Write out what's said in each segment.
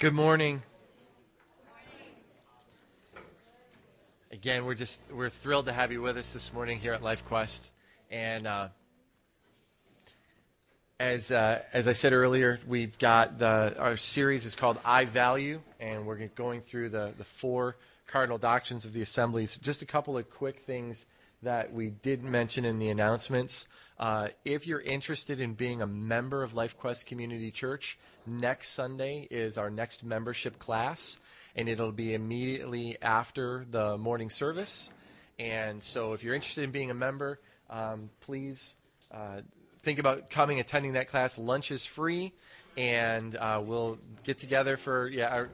Good morning. Again, we're just we're thrilled to have you with us this morning here at LifeQuest, and uh, as uh, as I said earlier, we've got the our series is called I Value, and we're going through the the four cardinal doctrines of the assemblies. Just a couple of quick things that we did mention in the announcements. Uh, if you're interested in being a member of LifeQuest Community Church, next Sunday is our next membership class, and it'll be immediately after the morning service. And so, if you're interested in being a member, um, please uh, think about coming, attending that class. Lunch is free, and uh, we'll get together for yeah. Our,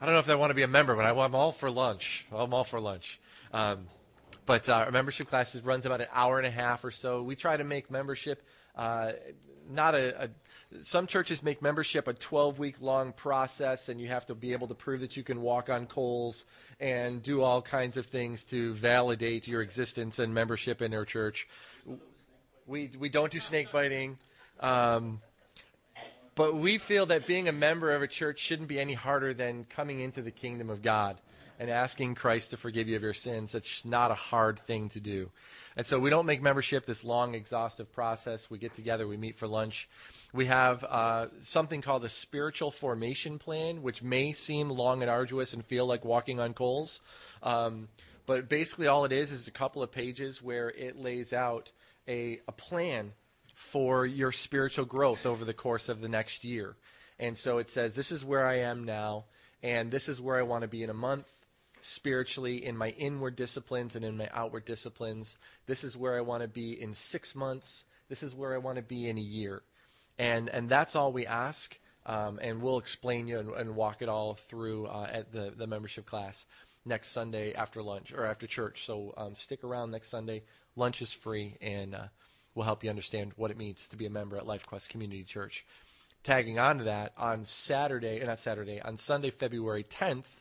I don't know if I want to be a member, but I, am all for lunch. I'm all for lunch. Um, but uh, our membership classes runs about an hour and a half or so. We try to make membership uh, not a, a some churches make membership a 12 week long process, and you have to be able to prove that you can walk on coals and do all kinds of things to validate your existence and membership in our church. We, we don't do snake biting. Um, but we feel that being a member of a church shouldn't be any harder than coming into the kingdom of God and asking Christ to forgive you of your sins. It's not a hard thing to do. And so we don't make membership this long, exhaustive process. We get together, we meet for lunch. We have uh, something called a spiritual formation plan, which may seem long and arduous and feel like walking on coals. Um, but basically, all it is is a couple of pages where it lays out a, a plan for your spiritual growth over the course of the next year. And so it says, This is where I am now, and this is where I want to be in a month spiritually in my inward disciplines and in my outward disciplines. This is where I want to be in six months. This is where I want to be in a year. And, and that's all we ask. Um, and we'll explain you and, and, walk it all through uh, at the, the membership class next Sunday after lunch or after church. So um, stick around next Sunday. Lunch is free, and uh, we'll help you understand what it means to be a member at LifeQuest Community Church. Tagging on to that, on Saturday, not Saturday, on Sunday, February 10th,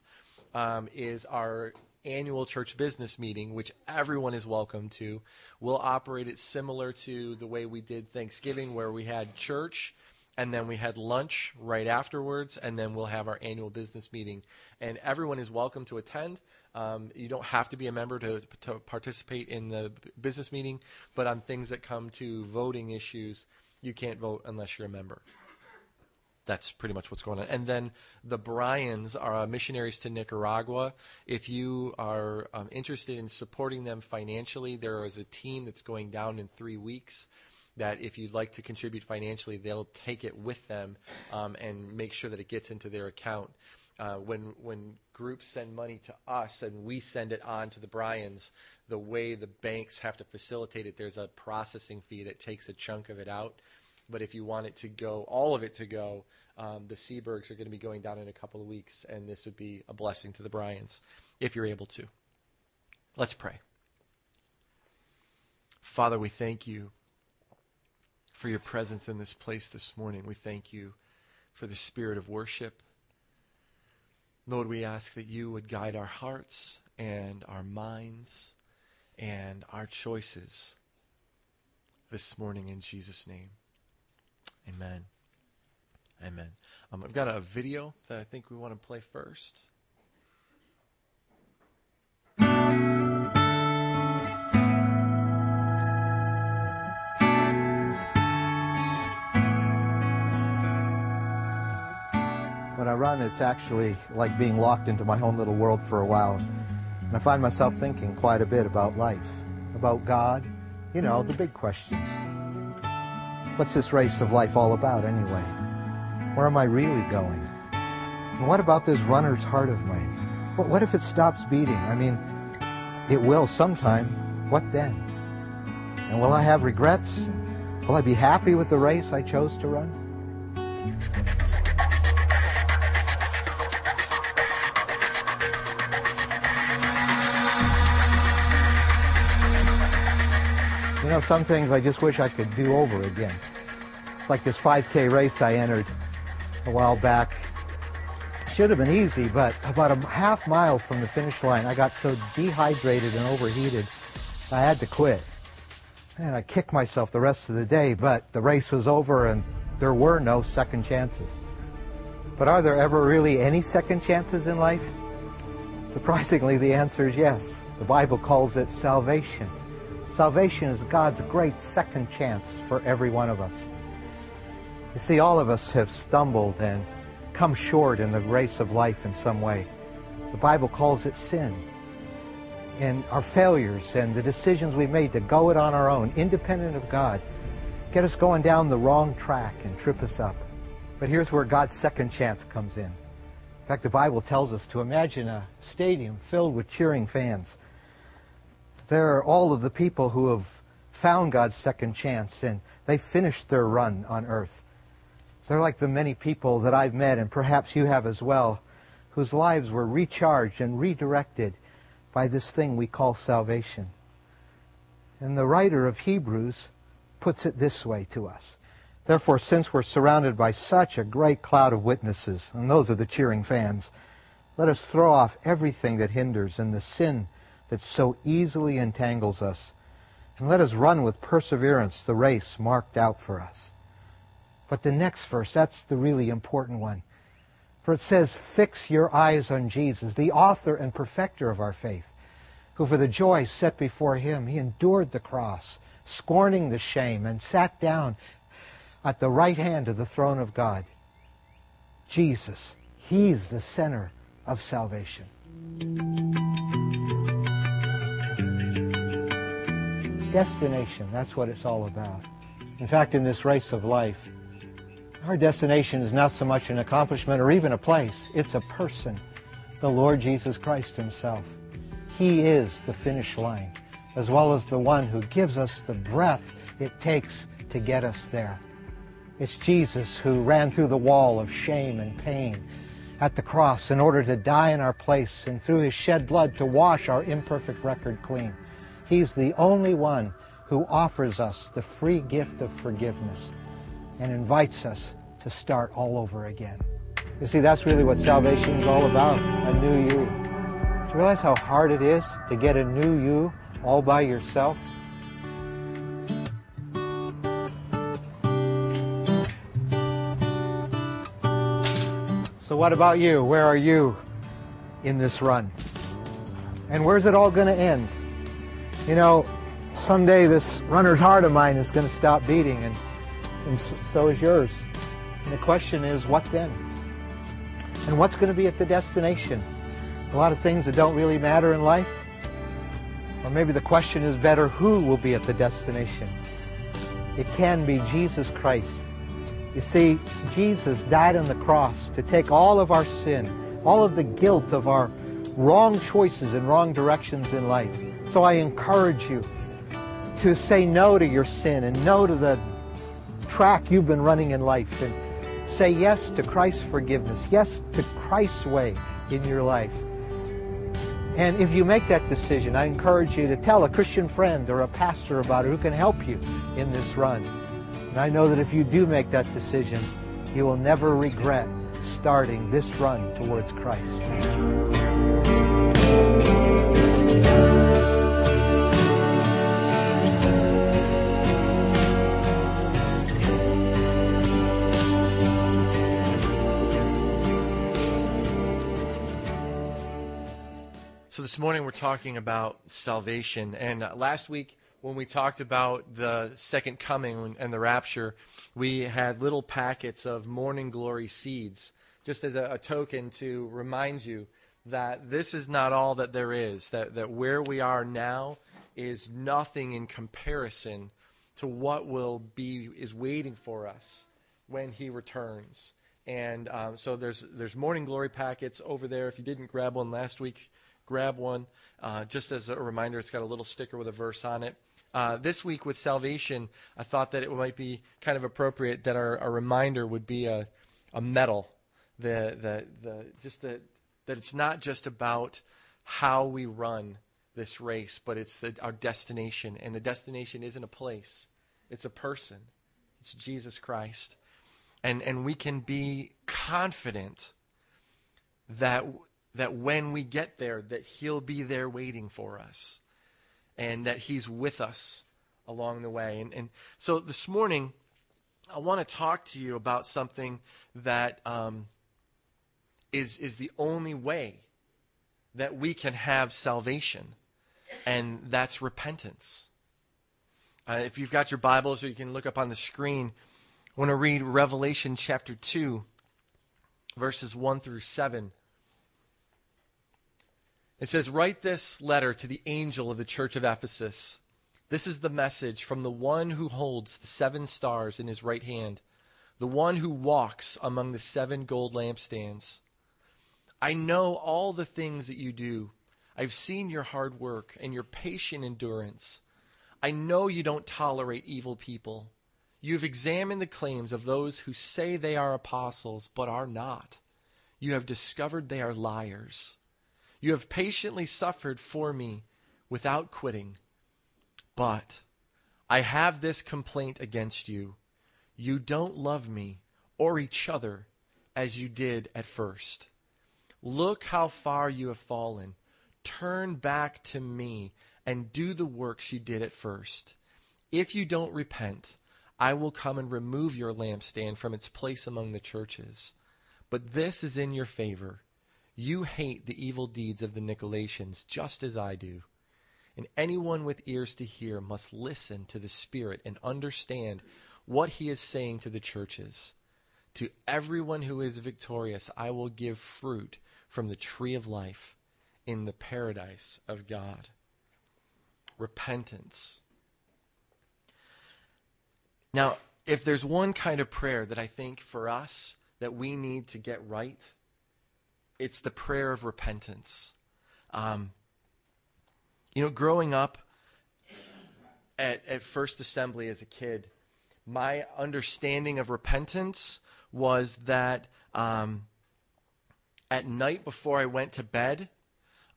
um, is our annual church business meeting, which everyone is welcome to. We'll operate it similar to the way we did Thanksgiving, where we had church and then we had lunch right afterwards, and then we'll have our annual business meeting. And everyone is welcome to attend. Um, you don't have to be a member to, to participate in the business meeting, but on things that come to voting issues, you can't vote unless you're a member that's pretty much what's going on. And then the Bryans are uh, missionaries to Nicaragua. If you are um, interested in supporting them financially, there is a team that's going down in three weeks. That if you'd like to contribute financially, they'll take it with them um, and make sure that it gets into their account. Uh, when when groups send money to us and we send it on to the Bryans, the way the banks have to facilitate it, there's a processing fee that takes a chunk of it out. But if you want it to go, all of it to go, um, the Seabergs are going to be going down in a couple of weeks, and this would be a blessing to the Bryans if you're able to. Let's pray. Father, we thank you for your presence in this place this morning. We thank you for the spirit of worship. Lord, we ask that you would guide our hearts and our minds and our choices this morning in Jesus' name. Amen. Amen. Um, I've got a video that I think we want to play first. When I run, it's actually like being locked into my own little world for a while. And I find myself thinking quite a bit about life, about God, you know, the big questions. What's this race of life all about anyway? Where am I really going? And what about this runner's heart of mine? What, what if it stops beating? I mean, it will sometime. What then? And will I have regrets? Will I be happy with the race I chose to run? You know, some things I just wish I could do over again. It's like this 5K race I entered a while back. Should have been easy, but about a half mile from the finish line, I got so dehydrated and overheated, I had to quit. And I kicked myself the rest of the day, but the race was over and there were no second chances. But are there ever really any second chances in life? Surprisingly, the answer is yes. The Bible calls it salvation. Salvation is God's great second chance for every one of us. You see, all of us have stumbled and come short in the race of life in some way. The Bible calls it sin. And our failures and the decisions we made to go it on our own, independent of God, get us going down the wrong track and trip us up. But here's where God's second chance comes in. In fact, the Bible tells us to imagine a stadium filled with cheering fans. There are all of the people who have found God's second chance and they finished their run on earth. They're like the many people that I've met, and perhaps you have as well, whose lives were recharged and redirected by this thing we call salvation. And the writer of Hebrews puts it this way to us. Therefore, since we're surrounded by such a great cloud of witnesses, and those are the cheering fans, let us throw off everything that hinders and the sin that so easily entangles us, and let us run with perseverance the race marked out for us. But the next verse, that's the really important one. For it says, Fix your eyes on Jesus, the author and perfecter of our faith, who for the joy set before him, he endured the cross, scorning the shame, and sat down at the right hand of the throne of God. Jesus, He's the center of salvation. Destination, that's what it's all about. In fact, in this race of life, our destination is not so much an accomplishment or even a place, it's a person, the Lord Jesus Christ Himself. He is the finish line, as well as the one who gives us the breath it takes to get us there. It's Jesus who ran through the wall of shame and pain at the cross in order to die in our place and through his shed blood to wash our imperfect record clean. He's the only one who offers us the free gift of forgiveness and invites us to start all over again. You see, that's really what salvation is all about, a new you. Do you realize how hard it is to get a new you all by yourself? So what about you? Where are you in this run? And where's it all going to end? You know, someday this runner's heart of mine is going to stop beating, and, and so is yours. And the question is, what then? And what's going to be at the destination? A lot of things that don't really matter in life? Or maybe the question is better, who will be at the destination? It can be Jesus Christ you see, Jesus died on the cross to take all of our sin, all of the guilt of our wrong choices and wrong directions in life. So I encourage you to say no to your sin and no to the track you've been running in life and say yes to Christ's forgiveness, yes to Christ's way in your life. And if you make that decision, I encourage you to tell a Christian friend or a pastor about it who can help you in this run. And I know that if you do make that decision, you will never regret starting this run towards Christ. This morning we're talking about salvation. And last week when we talked about the second coming and the rapture, we had little packets of morning glory seeds, just as a, a token to remind you that this is not all that there is, that, that where we are now is nothing in comparison to what will be is waiting for us when he returns. And um, so there's there's morning glory packets over there. If you didn't grab one last week, grab one. Uh, just as a reminder, it's got a little sticker with a verse on it. Uh, this week with salvation, I thought that it might be kind of appropriate that our, our reminder would be a, a medal. The, the, the, just the, that it's not just about how we run this race, but it's the, our destination. And the destination isn't a place, it's a person. It's Jesus Christ. And, and we can be confident that, that when we get there, that He'll be there waiting for us and that He's with us along the way. And, and so this morning, I want to talk to you about something that um, is, is the only way that we can have salvation, and that's repentance. Uh, if you've got your Bibles, or you can look up on the screen, I want to read Revelation chapter 2, verses 1 through 7. It says, Write this letter to the angel of the church of Ephesus. This is the message from the one who holds the seven stars in his right hand, the one who walks among the seven gold lampstands. I know all the things that you do. I've seen your hard work and your patient endurance. I know you don't tolerate evil people. You've examined the claims of those who say they are apostles but are not. You have discovered they are liars. You have patiently suffered for me without quitting. But I have this complaint against you. You don't love me or each other as you did at first. Look how far you have fallen. Turn back to me and do the works you did at first. If you don't repent, I will come and remove your lampstand from its place among the churches. But this is in your favor you hate the evil deeds of the Nicolaitans just as I do. And anyone with ears to hear must listen to the Spirit and understand what he is saying to the churches. To everyone who is victorious, I will give fruit from the tree of life in the paradise of God. Repentance. Now, if there's one kind of prayer that I think for us that we need to get right, it's the prayer of repentance. Um, you know, growing up at, at First Assembly as a kid, my understanding of repentance was that um, at night before I went to bed,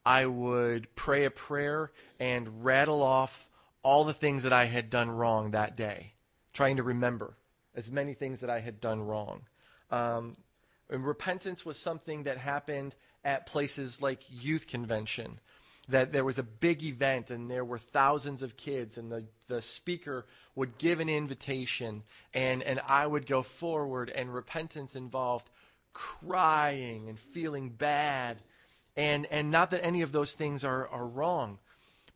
I would pray a prayer and rattle off all the things that I had done wrong that day, trying to remember as many things that I had done wrong. Um, and repentance was something that happened at places like youth convention. That there was a big event and there were thousands of kids, and the, the speaker would give an invitation, and, and I would go forward, and repentance involved crying and feeling bad. And, and not that any of those things are, are wrong,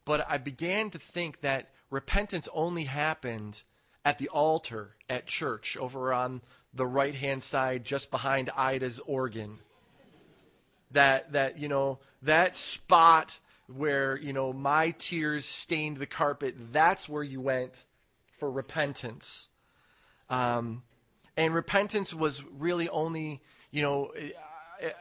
but I began to think that repentance only happened at the altar at church over on the right hand side just behind Ida's organ. That, that, you know, that spot where, you know, my tears stained the carpet, that's where you went for repentance. Um, and repentance was really only, you know,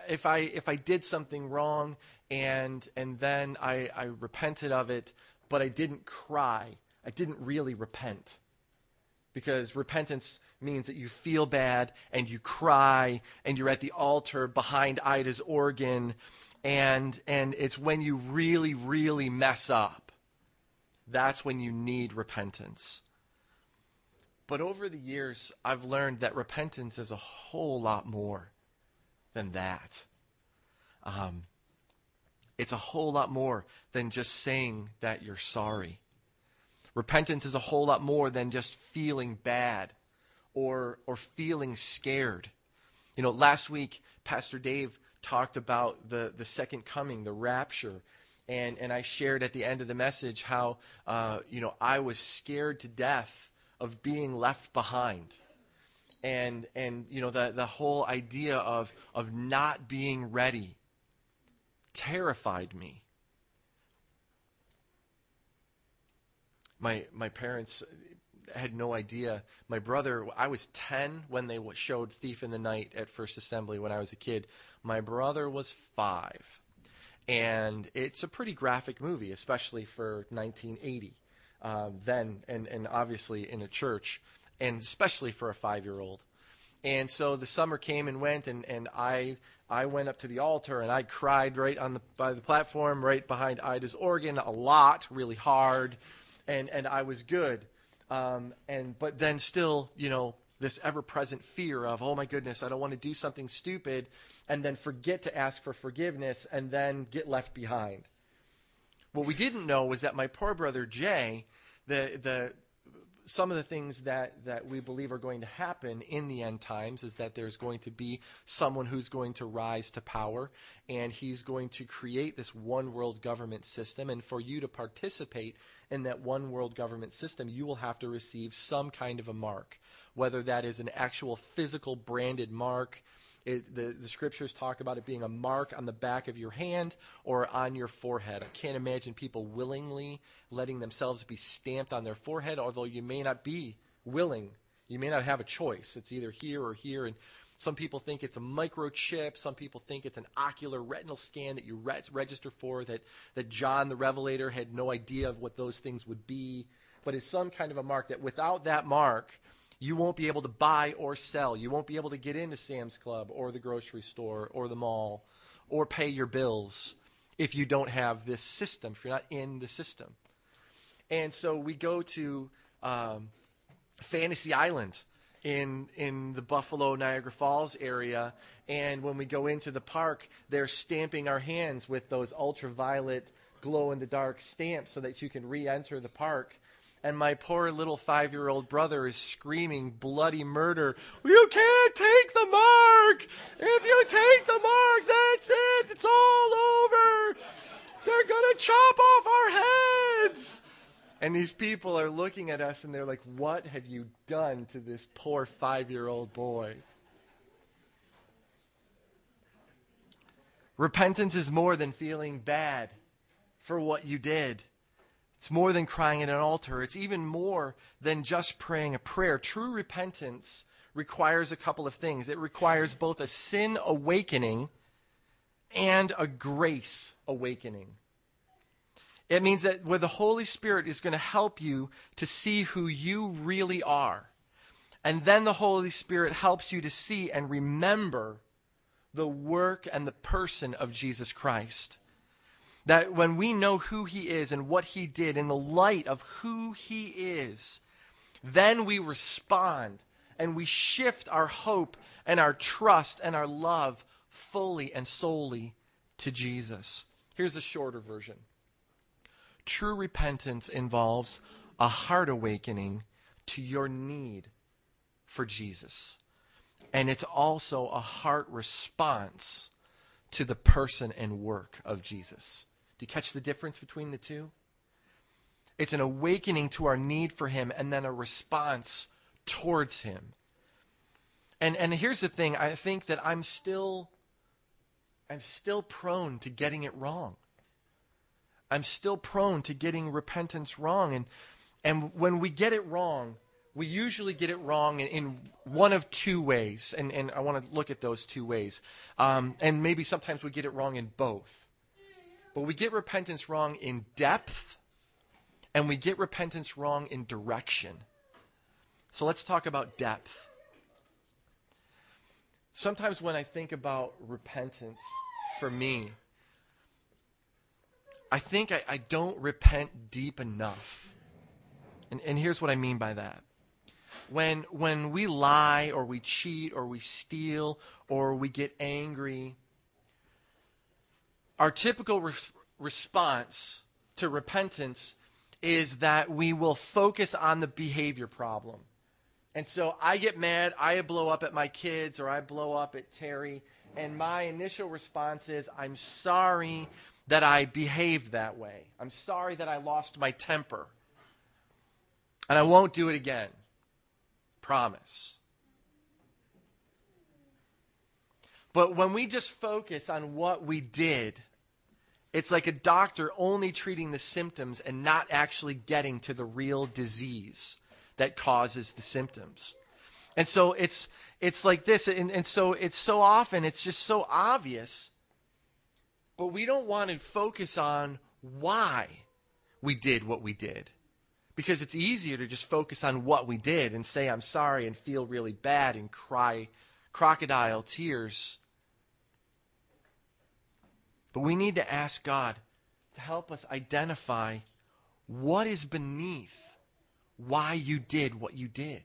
if I if I did something wrong and and then I, I repented of it, but I didn't cry, I didn't really repent. Because repentance means that you feel bad and you cry and you're at the altar behind Ida's organ. And and it's when you really really mess up that's when you need repentance. But over the years I've learned that repentance is a whole lot more than that. Um, it's a whole lot more than just saying that you're sorry. Repentance is a whole lot more than just feeling bad or, or feeling scared. You know, last week, Pastor Dave talked about the, the second coming, the rapture. And, and I shared at the end of the message how, uh, you know, I was scared to death of being left behind. And, and you know, the, the whole idea of, of not being ready terrified me. My, my parents, had no idea. My brother, I was 10 when they showed Thief in the Night at First Assembly when I was a kid. My brother was five. And it's a pretty graphic movie, especially for 1980 uh, then, and, and obviously in a church, and especially for a five year old. And so the summer came and went, and, and I I went up to the altar and I cried right on the by the platform, right behind Ida's organ, a lot, really hard, and and I was good. Um, and but then still, you know, this ever-present fear of, oh my goodness, I don't want to do something stupid, and then forget to ask for forgiveness, and then get left behind. What we didn't know was that my poor brother Jay, the the some of the things that, that we believe are going to happen in the end times is that there's going to be someone who's going to rise to power, and he's going to create this one world government system. And for you to participate in that one world government system, you will have to receive some kind of a mark, whether that is an actual physical branded mark it, the, the scriptures talk about it being a mark on the back of your hand or on your forehead. I can't imagine people willingly letting themselves be stamped on their forehead, although you may not be willing. You may not have a choice. It's either here or here. And some people think it's a microchip. Some people think it's an ocular retinal scan that you re- register for, that, that John the Revelator had no idea of what those things would be. But it's some kind of a mark that without that mark, you won't be able to buy or sell. You won't be able to get into Sam's Club or the grocery store or the mall or pay your bills if you don't have this system, if you're not in the system. And so we go to um, Fantasy Island in in the Buffalo Niagara Falls area, and when we go into the park, they're stamping our hands with those ultraviolet glow in the dark stamps so that you can re-enter the park and my poor little five year old brother is screaming bloody murder. You can't take the mark! If you take the mark, that's it! It's all over! They're gonna chop off our heads! And these people are looking at us and they're like, What have you done to this poor five year old boy? Repentance is more than feeling bad for what you did. It's more than crying at an altar. It's even more than just praying a prayer. True repentance requires a couple of things. It requires both a sin awakening and a grace awakening. It means that where the Holy Spirit is going to help you to see who you really are. And then the Holy Spirit helps you to see and remember the work and the person of Jesus Christ. That when we know who he is and what he did in the light of who he is, then we respond and we shift our hope and our trust and our love fully and solely to Jesus. Here's a shorter version True repentance involves a heart awakening to your need for Jesus. And it's also a heart response to the person and work of Jesus. Do you catch the difference between the two? It's an awakening to our need for Him and then a response towards Him. And, and here's the thing I think that I'm still, I'm still prone to getting it wrong. I'm still prone to getting repentance wrong. And, and when we get it wrong, we usually get it wrong in, in one of two ways. And, and I want to look at those two ways. Um, and maybe sometimes we get it wrong in both. But we get repentance wrong in depth and we get repentance wrong in direction. So let's talk about depth. Sometimes when I think about repentance for me, I think I, I don't repent deep enough. And, and here's what I mean by that. When, when we lie or we cheat or we steal or we get angry our typical re- response to repentance is that we will focus on the behavior problem. And so I get mad, I blow up at my kids, or I blow up at Terry, and my initial response is, I'm sorry that I behaved that way. I'm sorry that I lost my temper. And I won't do it again. Promise. But when we just focus on what we did, it's like a doctor only treating the symptoms and not actually getting to the real disease that causes the symptoms. And so it's it's like this, and, and so it's so often it's just so obvious, but we don't want to focus on why we did what we did. Because it's easier to just focus on what we did and say, I'm sorry, and feel really bad and cry crocodile tears. But we need to ask God to help us identify what is beneath why you did what you did.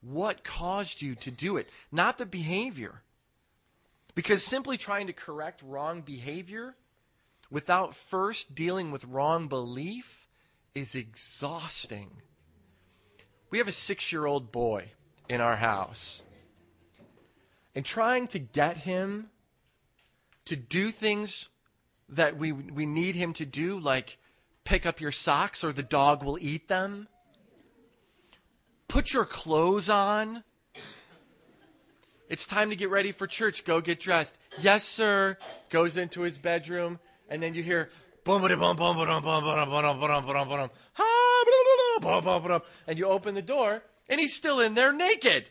What caused you to do it? Not the behavior. Because simply trying to correct wrong behavior without first dealing with wrong belief is exhausting. We have a six year old boy in our house. And trying to get him to do things that we, we need him to do, like pick up your socks or the dog will eat them, put your clothes on. It's time to get ready for church. Go get dressed. Yes, sir. Goes into his bedroom, and then you hear boom, boom, boom, boom, boom, boom, boom, boom, boom, boom, boom, boom, and you open the door, and he's still in there naked.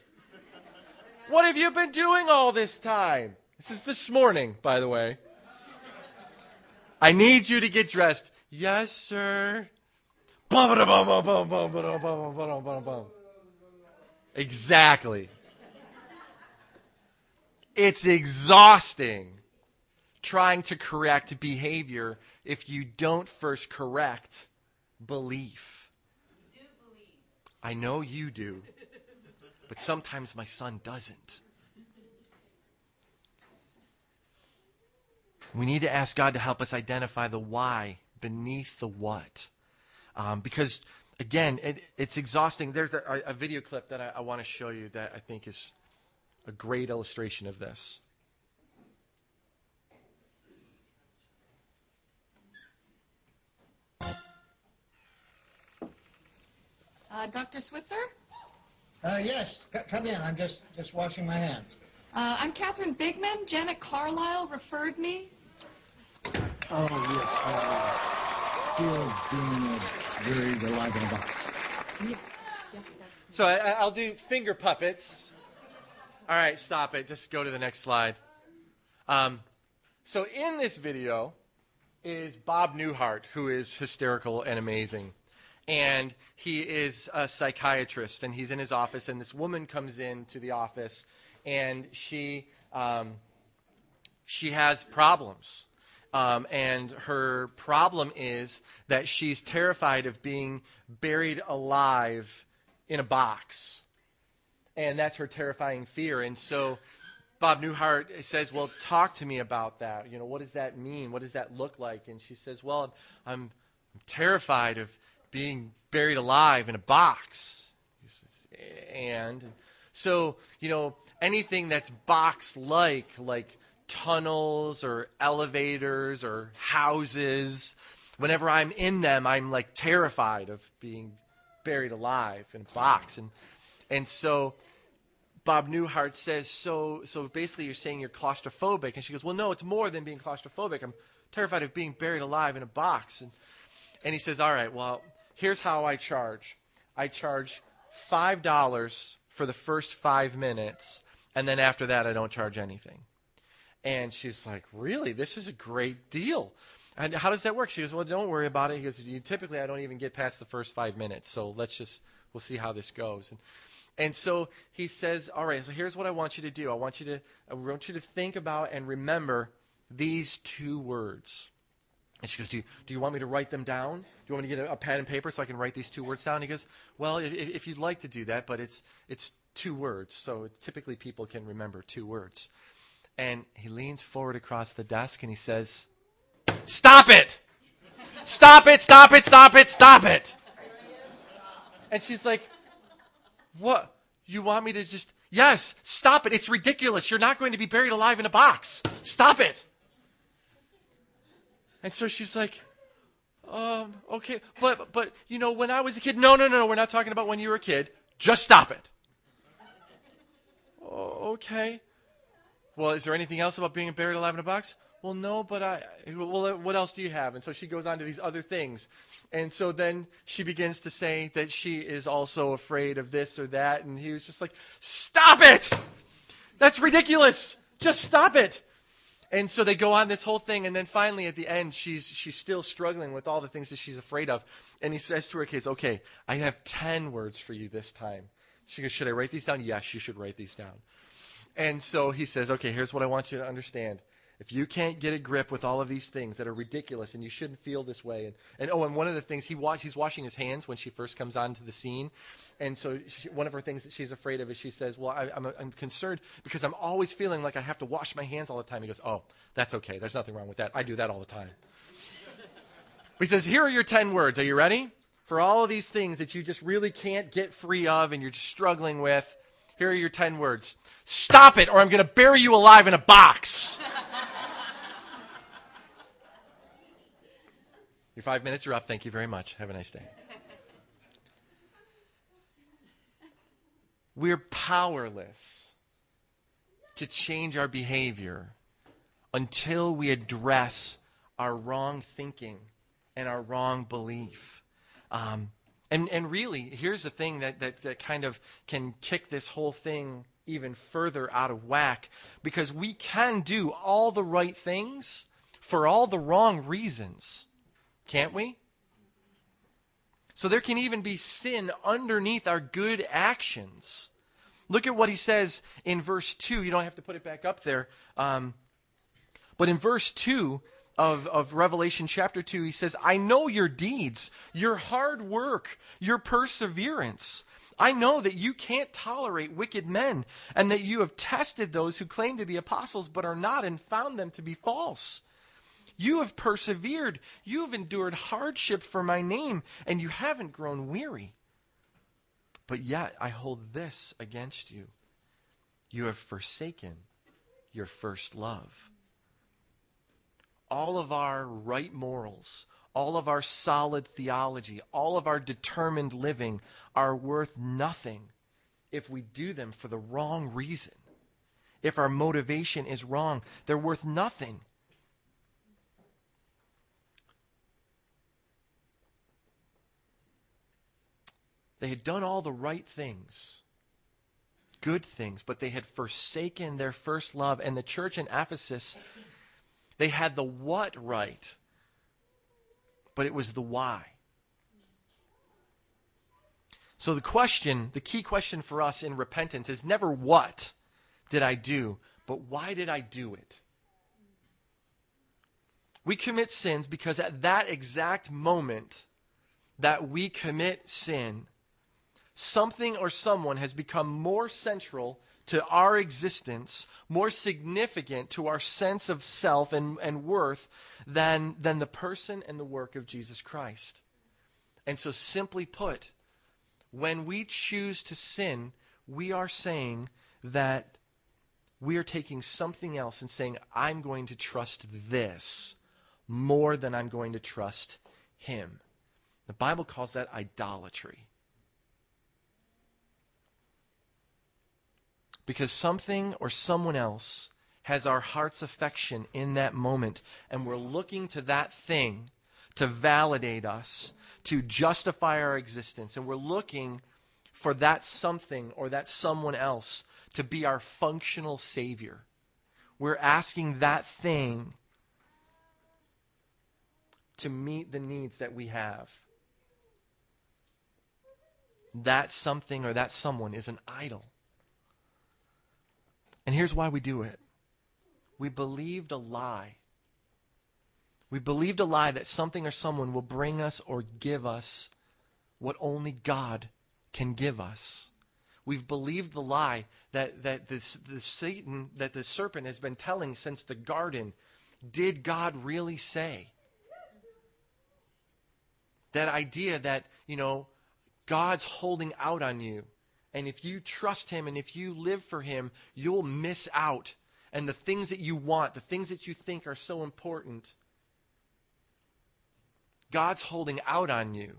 What have you been doing all this time? This is this morning, by the way. I need you to get dressed. Yes, sir. Exactly. It's exhausting trying to correct behavior if you don't first correct belief. I know you do, but sometimes my son doesn't. We need to ask God to help us identify the why beneath the what. Um, because, again, it, it's exhausting. There's a, a video clip that I, I want to show you that I think is a great illustration of this. Uh, Dr. Switzer? Uh, yes, C- come in. I'm just, just washing my hands. Uh, I'm Catherine Bigman. Janet Carlisle referred me. Oh, yes. Uh, still being uh, very reliable about So I, I'll do finger puppets. All right, stop it. Just go to the next slide. Um, so in this video is Bob Newhart, who is hysterical and amazing. And he is a psychiatrist, and he's in his office, and this woman comes into the office, and she um, she has problems. Um, and her problem is that she's terrified of being buried alive in a box. And that's her terrifying fear. And so Bob Newhart says, Well, talk to me about that. You know, what does that mean? What does that look like? And she says, Well, I'm, I'm terrified of being buried alive in a box. Says, and so, you know, anything that's box like, like tunnels or elevators or houses, whenever I'm in them, I'm like terrified of being buried alive in a box. And, and so Bob Newhart says, so, so basically you're saying you're claustrophobic. And she goes, well, no, it's more than being claustrophobic. I'm terrified of being buried alive in a box. And, and he says, all right, well, here's how I charge. I charge $5 for the first five minutes, and then after that, I don't charge anything. And she's like, Really? This is a great deal. And how does that work? She goes, Well, don't worry about it. He goes, Typically, I don't even get past the first five minutes. So let's just, we'll see how this goes. And, and so he says, All right, so here's what I want you to do. I want you to, I want you to think about and remember these two words. And she goes, do you, do you want me to write them down? Do you want me to get a, a pen and paper so I can write these two words down? And he goes, Well, if, if you'd like to do that, but it's, it's two words. So typically people can remember two words. And he leans forward across the desk and he says, Stop it! Stop it, stop it, stop it, stop it! And she's like, What? You want me to just. Yes, stop it. It's ridiculous. You're not going to be buried alive in a box. Stop it. And so she's like, um, okay, but, but, you know, when I was a kid, no, no, no, no, we're not talking about when you were a kid. Just stop it. Okay. Well, is there anything else about being buried alive in a box? Well, no, but I, well, uh, what else do you have? And so she goes on to these other things. And so then she begins to say that she is also afraid of this or that. And he was just like, stop it! That's ridiculous! Just stop it! And so they go on this whole thing, and then finally at the end, she's she's still struggling with all the things that she's afraid of. And he says to her kids, "Okay, I have ten words for you this time." She goes, "Should I write these down?" Yes, you should write these down. And so he says, "Okay, here's what I want you to understand. If you can't get a grip with all of these things that are ridiculous and you shouldn't feel this way, and, and oh, and one of the things he wash, he's washing his hands when she first comes onto the scene, and so she, one of her things that she's afraid of is she says, "Well, I, I'm, I'm concerned because I'm always feeling like I have to wash my hands all the time." He goes, "Oh, that's okay. There's nothing wrong with that. I do that all the time." He says, "Here are your ten words. Are you ready? for all of these things that you just really can't get free of and you're just struggling with, here are your 10 words Stop it, or I'm going to bury you alive in a box. your five minutes are up. Thank you very much. Have a nice day. We're powerless to change our behavior until we address our wrong thinking and our wrong belief. Um, and, and really, here's the thing that, that, that kind of can kick this whole thing even further out of whack because we can do all the right things for all the wrong reasons, can't we? So there can even be sin underneath our good actions. Look at what he says in verse 2. You don't have to put it back up there. Um, but in verse 2 of, of Revelation chapter 2, he says, I know your deeds, your hard work, your perseverance. I know that you can't tolerate wicked men, and that you have tested those who claim to be apostles but are not, and found them to be false. You have persevered, you have endured hardship for my name, and you haven't grown weary. But yet I hold this against you you have forsaken your first love. All of our right morals, all of our solid theology, all of our determined living are worth nothing if we do them for the wrong reason. If our motivation is wrong, they're worth nothing. They had done all the right things, good things, but they had forsaken their first love. And the church in Ephesus, they had the what right, but it was the why. So the question, the key question for us in repentance is never what did I do, but why did I do it? We commit sins because at that exact moment that we commit sin, something or someone has become more central to our existence, more significant to our sense of self and, and worth than, than the person and the work of Jesus Christ. And so, simply put, when we choose to sin, we are saying that we are taking something else and saying, I'm going to trust this more than I'm going to trust him. The Bible calls that idolatry. Because something or someone else has our heart's affection in that moment, and we're looking to that thing to validate us, to justify our existence, and we're looking for that something or that someone else to be our functional Savior. We're asking that thing to meet the needs that we have. That something or that someone is an idol. And here's why we do it we believed a lie. We believed a lie that something or someone will bring us or give us what only God can give us. We've believed the lie that, that the Satan, that the serpent has been telling since the garden. Did God really say? That idea that, you know, God's holding out on you. And if you trust Him and if you live for Him, you'll miss out. And the things that you want, the things that you think are so important, God's holding out on you.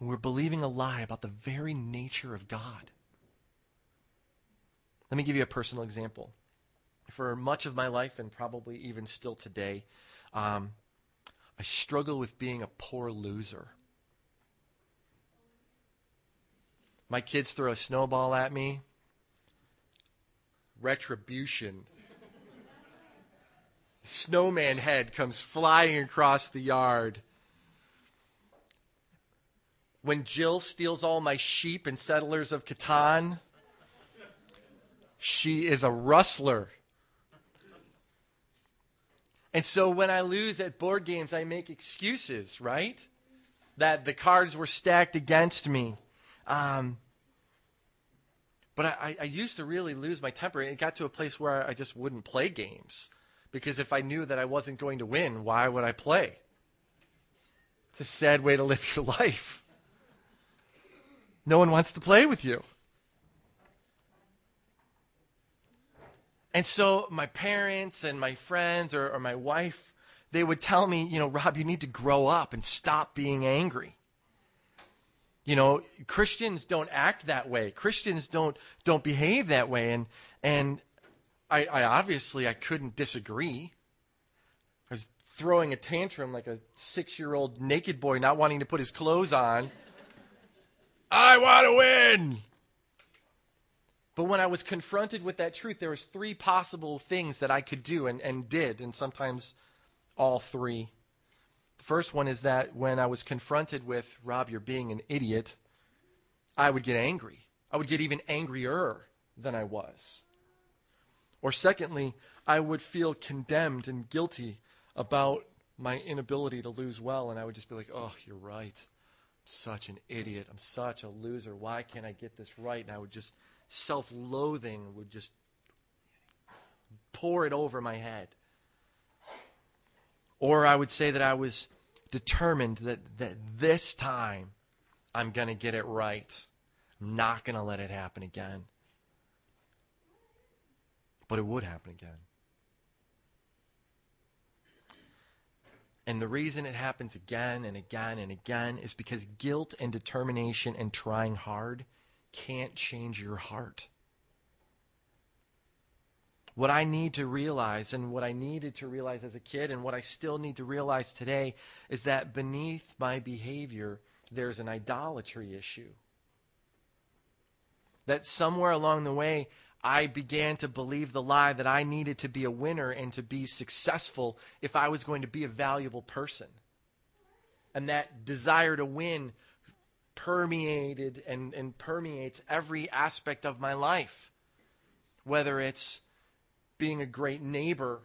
We're believing a lie about the very nature of God. Let me give you a personal example. For much of my life, and probably even still today, um, I struggle with being a poor loser. My kids throw a snowball at me. Retribution. Snowman head comes flying across the yard. When Jill steals all my sheep and settlers of Catan, she is a rustler. And so when I lose at board games, I make excuses, right? That the cards were stacked against me. Um, but I, I used to really lose my temper. And it got to a place where I just wouldn't play games because if I knew that I wasn't going to win, why would I play? It's a sad way to live your life. No one wants to play with you. And so my parents and my friends or, or my wife, they would tell me, you know, Rob, you need to grow up and stop being angry. You know, Christians don't act that way. Christians don't don't behave that way. And and I, I obviously I couldn't disagree. I was throwing a tantrum like a six year old naked boy not wanting to put his clothes on. I want to win. But when I was confronted with that truth, there was three possible things that I could do and, and did, and sometimes all three. First one is that when I was confronted with, Rob, you're being an idiot, I would get angry. I would get even angrier than I was. Or secondly, I would feel condemned and guilty about my inability to lose well, and I would just be like, oh, you're right. I'm such an idiot. I'm such a loser. Why can't I get this right? And I would just self loathing would just pour it over my head. Or I would say that I was determined that, that this time I'm going to get it right. I'm not going to let it happen again. But it would happen again. And the reason it happens again and again and again is because guilt and determination and trying hard can't change your heart. What I need to realize, and what I needed to realize as a kid, and what I still need to realize today, is that beneath my behavior, there's an idolatry issue. That somewhere along the way, I began to believe the lie that I needed to be a winner and to be successful if I was going to be a valuable person. And that desire to win permeated and, and permeates every aspect of my life. Whether it's being a great neighbor,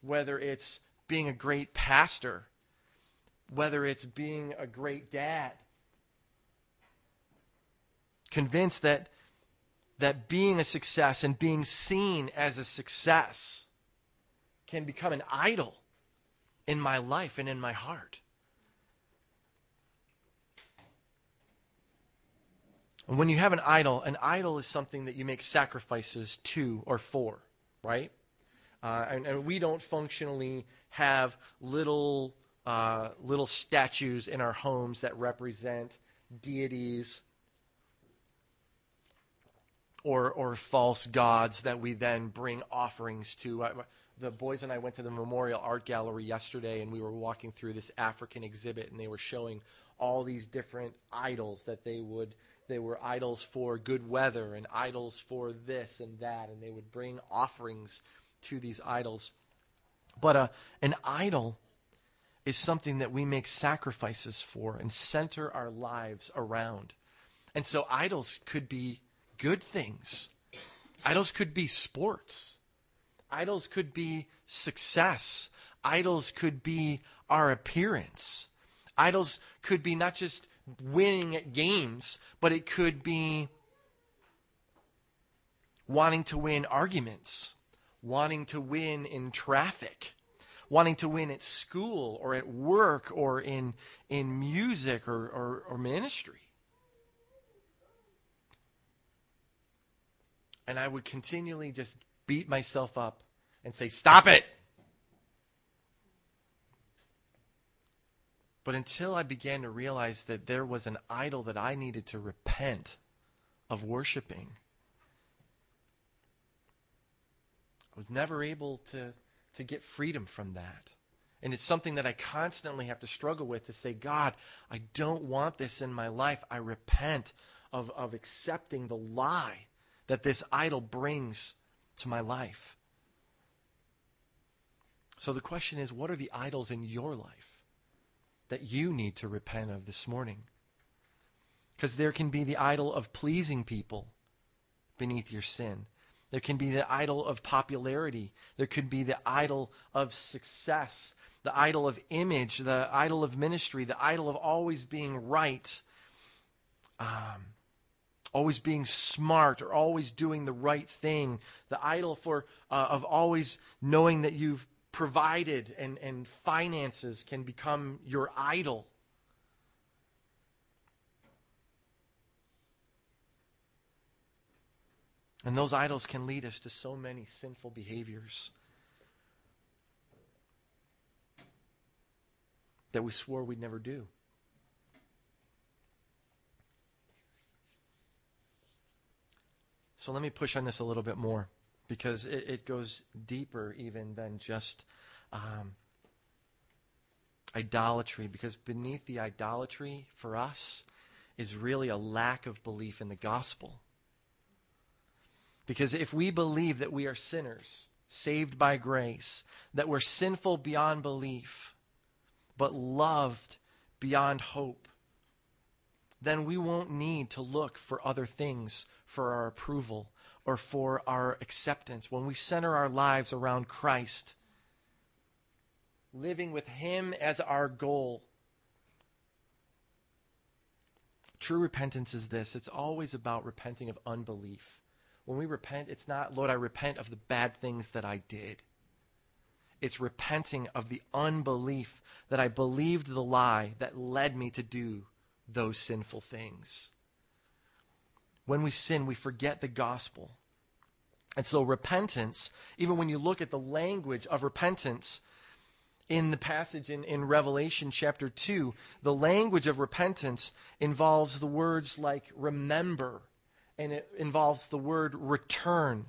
whether it's being a great pastor, whether it's being a great dad. Convinced that, that being a success and being seen as a success can become an idol in my life and in my heart. And when you have an idol, an idol is something that you make sacrifices to or for, right? Uh, and, and, we don't functionally have little uh, little statues in our homes that represent deities or or false gods that we then bring offerings to. I, the boys and I went to the Memorial Art Gallery yesterday, and we were walking through this African exhibit, and they were showing all these different idols that they would they were idols for good weather and idols for this and that, and they would bring offerings to these idols. But uh, an idol is something that we make sacrifices for and center our lives around. And so idols could be good things. Idols could be sports. Idols could be success. Idols could be our appearance. Idols could be not just winning at games, but it could be wanting to win arguments, wanting to win in traffic, wanting to win at school or at work or in, in music or, or, or ministry. And I would continually just beat myself up and say, Stop it! But until I began to realize that there was an idol that I needed to repent of worshiping, I was never able to, to get freedom from that. And it's something that I constantly have to struggle with to say, God, I don't want this in my life. I repent of, of accepting the lie that this idol brings to my life. So the question is what are the idols in your life? that you need to repent of this morning. Because there can be the idol of pleasing people beneath your sin. There can be the idol of popularity. There could be the idol of success, the idol of image, the idol of ministry, the idol of always being right, um, always being smart, or always doing the right thing, the idol for uh, of always knowing that you've provided and, and finances can become your idol. And those idols can lead us to so many sinful behaviors that we swore we'd never do. So let me push on this a little bit more because it, it goes deeper even than just um, idolatry. Because beneath the idolatry for us is really a lack of belief in the gospel. Because if we believe that we are sinners, saved by grace, that we're sinful beyond belief, but loved beyond hope, then we won't need to look for other things for our approval or for our acceptance. When we center our lives around Christ, living with Him as our goal, true repentance is this it's always about repenting of unbelief. When we repent, it's not, Lord, I repent of the bad things that I did. It's repenting of the unbelief that I believed the lie that led me to do those sinful things. When we sin, we forget the gospel. And so, repentance, even when you look at the language of repentance in the passage in, in Revelation chapter 2, the language of repentance involves the words like remember, and it involves the word return.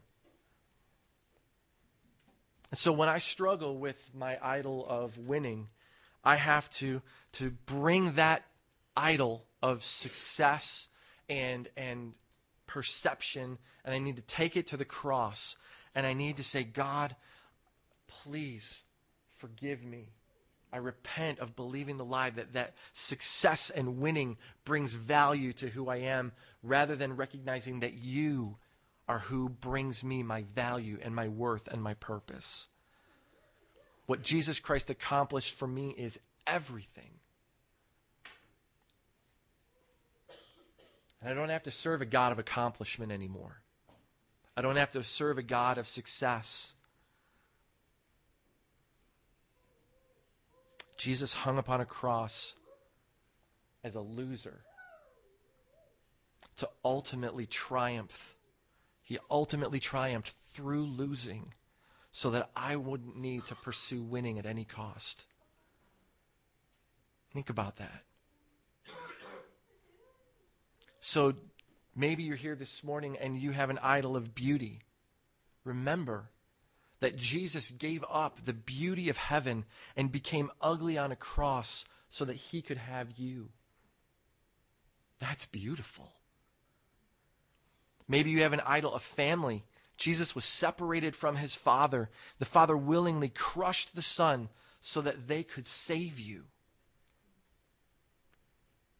So, when I struggle with my idol of winning, I have to, to bring that idol of success and, and perception, and I need to take it to the cross, and I need to say, God, please forgive me. I repent of believing the lie that, that success and winning brings value to who I am, rather than recognizing that you are who brings me my value and my worth and my purpose. What Jesus Christ accomplished for me is everything. And I don't have to serve a God of accomplishment anymore. I don't have to serve a God of success. Jesus hung upon a cross as a loser to ultimately triumph. He ultimately triumphed through losing so that I wouldn't need to pursue winning at any cost. Think about that. So maybe you're here this morning and you have an idol of beauty. Remember that Jesus gave up the beauty of heaven and became ugly on a cross so that he could have you. That's beautiful. Maybe you have an idol of family. Jesus was separated from his Father. The Father willingly crushed the Son so that they could save you.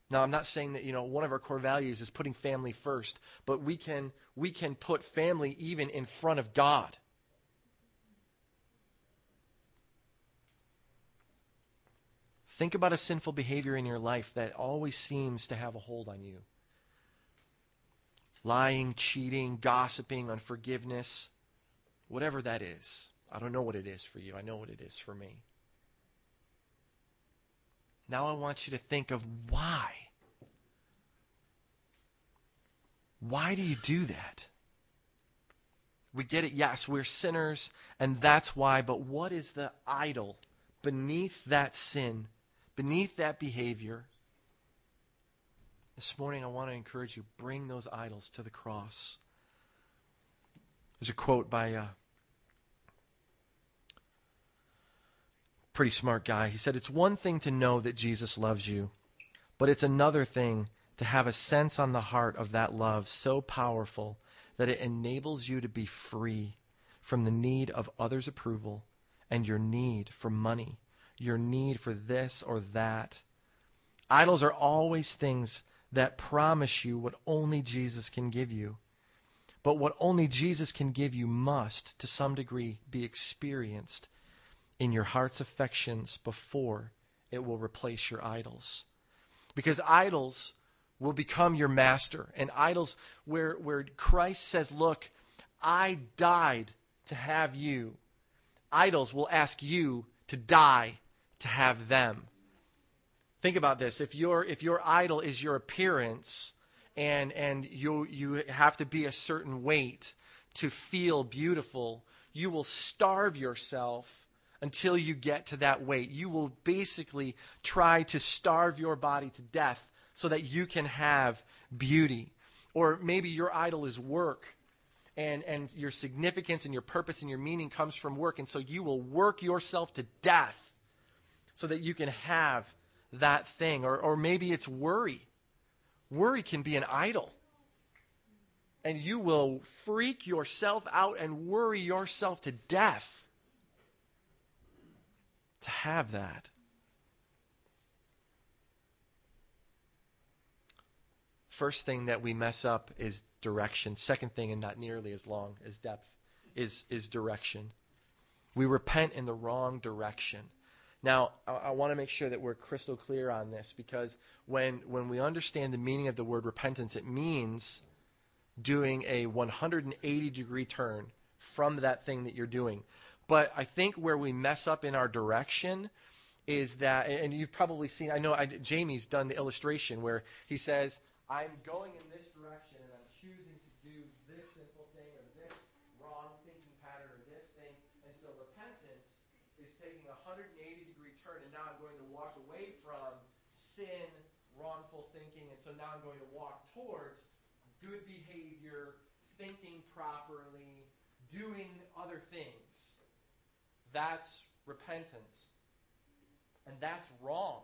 Now, I'm not saying that, you know, one of our core values is putting family first, but we can, we can put family even in front of God. Think about a sinful behavior in your life that always seems to have a hold on you lying, cheating, gossiping, unforgiveness, whatever that is. I don't know what it is for you. I know what it is for me. Now I want you to think of why. Why do you do that? We get it, yes, we're sinners, and that's why, but what is the idol beneath that sin, beneath that behavior? This morning, I want to encourage you bring those idols to the cross. There's a quote by a pretty smart guy. He said, It's one thing to know that Jesus loves you, but it's another thing to have a sense on the heart of that love so powerful that it enables you to be free from the need of others' approval and your need for money, your need for this or that. Idols are always things that promise you what only Jesus can give you. But what only Jesus can give you must, to some degree, be experienced in your heart's affections before it will replace your idols. Because idols will become your master. And idols where, where Christ says, Look, I died to have you. Idols will ask you to die to have them. Think about this. If your if your idol is your appearance and and you you have to be a certain weight, to feel beautiful, you will starve yourself until you get to that weight. You will basically try to starve your body to death so that you can have beauty. Or maybe your idol is work. And, and your significance and your purpose and your meaning comes from work. And so you will work yourself to death so that you can have that thing. Or, or maybe it's worry. Worry can be an idol. And you will freak yourself out and worry yourself to death to have that. First thing that we mess up is direction. Second thing, and not nearly as long as depth, is, is direction. We repent in the wrong direction. Now, I, I want to make sure that we're crystal clear on this because when, when we understand the meaning of the word repentance, it means doing a 180 degree turn from that thing that you're doing. But I think where we mess up in our direction is that, and you've probably seen, I know I, Jamie's done the illustration where he says, I'm going in this direction and I'm choosing to do this simple thing or this wrong thinking pattern or this thing. And so repentance is taking a 180 degree turn and now I'm going to walk away from sin, wrongful thinking, and so now I'm going to walk towards good behavior, thinking properly, doing other things. That's repentance. And that's wrong.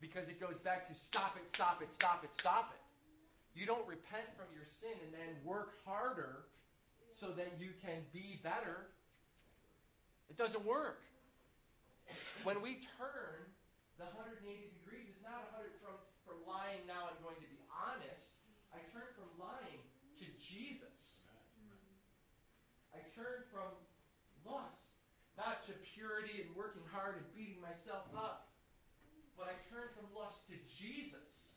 Because it goes back to stop it, stop it, stop it, stop it. You don't repent from your sin and then work harder so that you can be better. It doesn't work. When we turn the 180 degrees, it's not 100 from, from lying now I'm going to be honest. I turn from lying to Jesus. I turn from lust, not to purity and working hard and beating myself up, but I turn from lust to Jesus.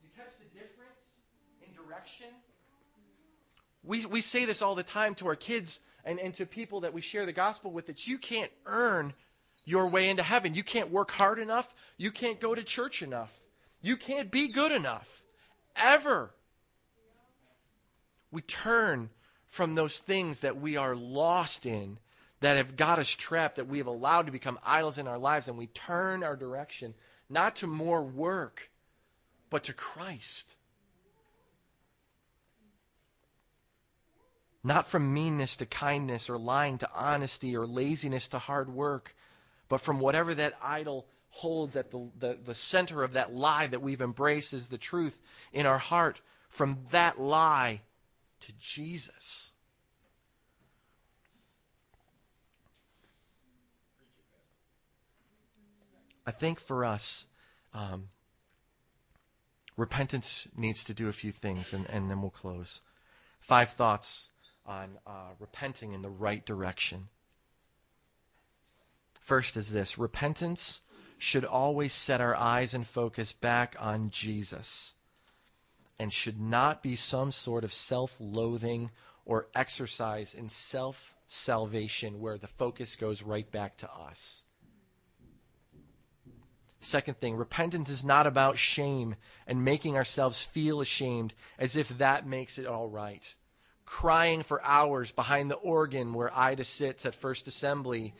You catch the difference in direction? We, we say this all the time to our kids and, and to people that we share the gospel with that you can't earn your way into heaven. You can't work hard enough. You can't go to church enough. You can't be good enough. Ever. We turn from those things that we are lost in, that have got us trapped, that we have allowed to become idols in our lives, and we turn our direction not to more work, but to Christ. Not from meanness to kindness, or lying to honesty, or laziness to hard work, but from whatever that idol holds at the, the, the center of that lie that we've embraced as the truth in our heart, from that lie to Jesus. I think for us, um, repentance needs to do a few things, and, and then we'll close. Five thoughts on uh, repenting in the right direction. First is this repentance should always set our eyes and focus back on Jesus and should not be some sort of self loathing or exercise in self salvation where the focus goes right back to us. Second thing, repentance is not about shame and making ourselves feel ashamed as if that makes it all right. Crying for hours behind the organ where Ida sits at First Assembly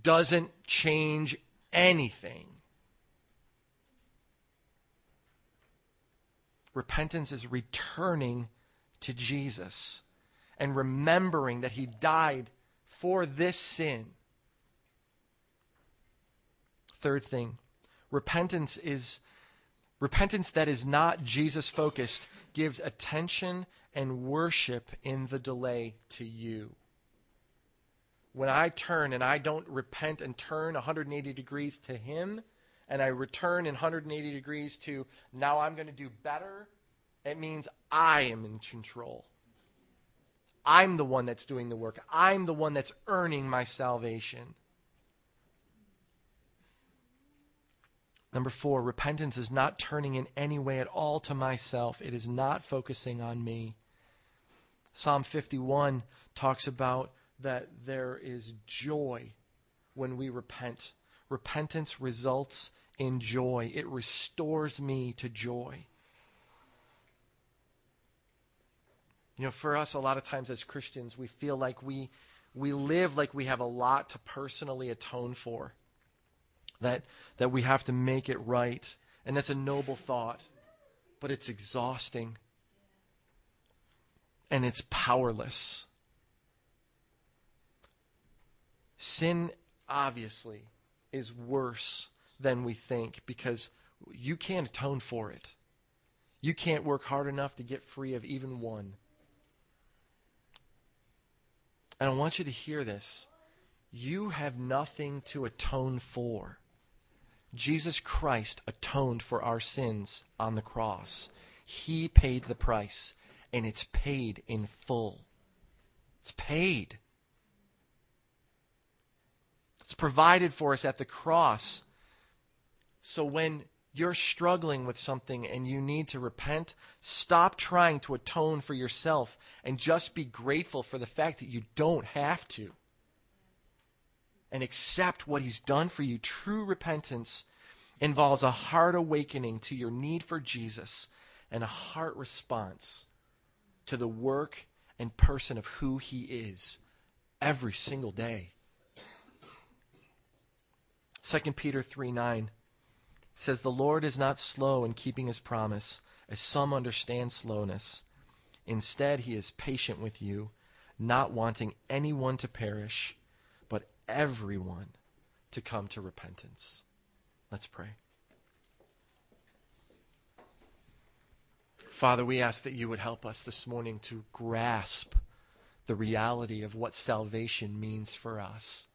doesn't change anything. Repentance is returning to Jesus and remembering that he died for this sin Third thing, repentance is repentance that is not Jesus focused gives attention and worship in the delay to you. When I turn and I don't repent and turn 180 degrees to Him, and I return in 180 degrees to now I'm going to do better, it means I am in control. I'm the one that's doing the work. I'm the one that's earning my salvation. Number four, repentance is not turning in any way at all to myself. It is not focusing on me. Psalm 51 talks about that there is joy when we repent. Repentance results in joy, it restores me to joy. You know, for us, a lot of times as Christians, we feel like we, we live like we have a lot to personally atone for, that, that we have to make it right. And that's a noble thought, but it's exhausting and it's powerless. Sin, obviously, is worse than we think because you can't atone for it. You can't work hard enough to get free of even one. And I want you to hear this. You have nothing to atone for. Jesus Christ atoned for our sins on the cross. He paid the price, and it's paid in full. It's paid. It's provided for us at the cross. So when you're struggling with something and you need to repent, stop trying to atone for yourself and just be grateful for the fact that you don't have to. And accept what He's done for you. True repentance involves a heart awakening to your need for Jesus and a heart response to the work and person of who He is every single day. 2 Peter 3 9 says, The Lord is not slow in keeping his promise, as some understand slowness. Instead, he is patient with you, not wanting anyone to perish, but everyone to come to repentance. Let's pray. Father, we ask that you would help us this morning to grasp the reality of what salvation means for us.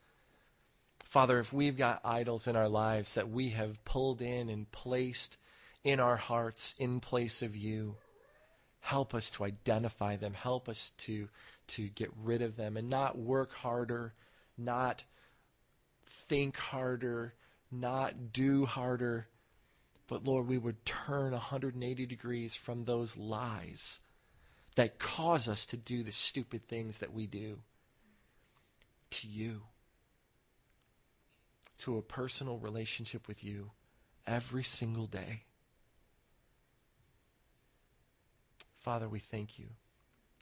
Father, if we've got idols in our lives that we have pulled in and placed in our hearts in place of you, help us to identify them. Help us to, to get rid of them and not work harder, not think harder, not do harder. But Lord, we would turn 180 degrees from those lies that cause us to do the stupid things that we do to you to a personal relationship with you every single day. Father, we thank you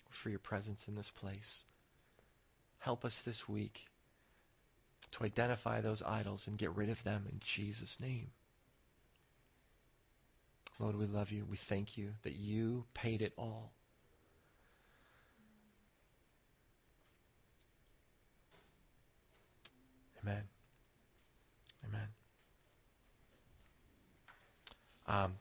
for your presence in this place. Help us this week to identify those idols and get rid of them in Jesus' name. Lord, we love you. We thank you that you paid it all. Amen. Amen. Um,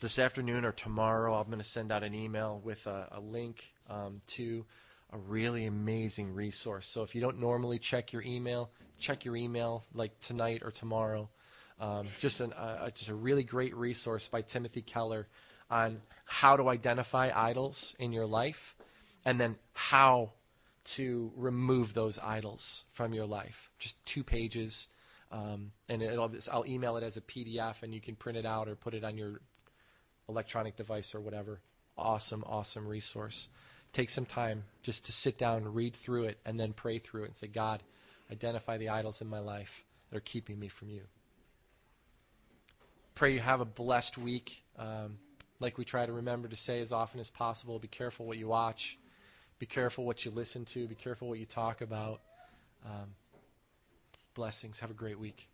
this afternoon or tomorrow, I'm going to send out an email with a, a link um, to a really amazing resource. So if you don't normally check your email, check your email like tonight or tomorrow. Um, just an uh, just a really great resource by Timothy Keller on how to identify idols in your life, and then how to remove those idols from your life. Just two pages. Um, and I'll email it as a PDF, and you can print it out or put it on your electronic device or whatever. Awesome, awesome resource. Take some time just to sit down, read through it, and then pray through it and say, God, identify the idols in my life that are keeping me from you. Pray you have a blessed week. Um, like we try to remember to say as often as possible, be careful what you watch, be careful what you listen to, be careful what you talk about. Um, blessings. Have a great week.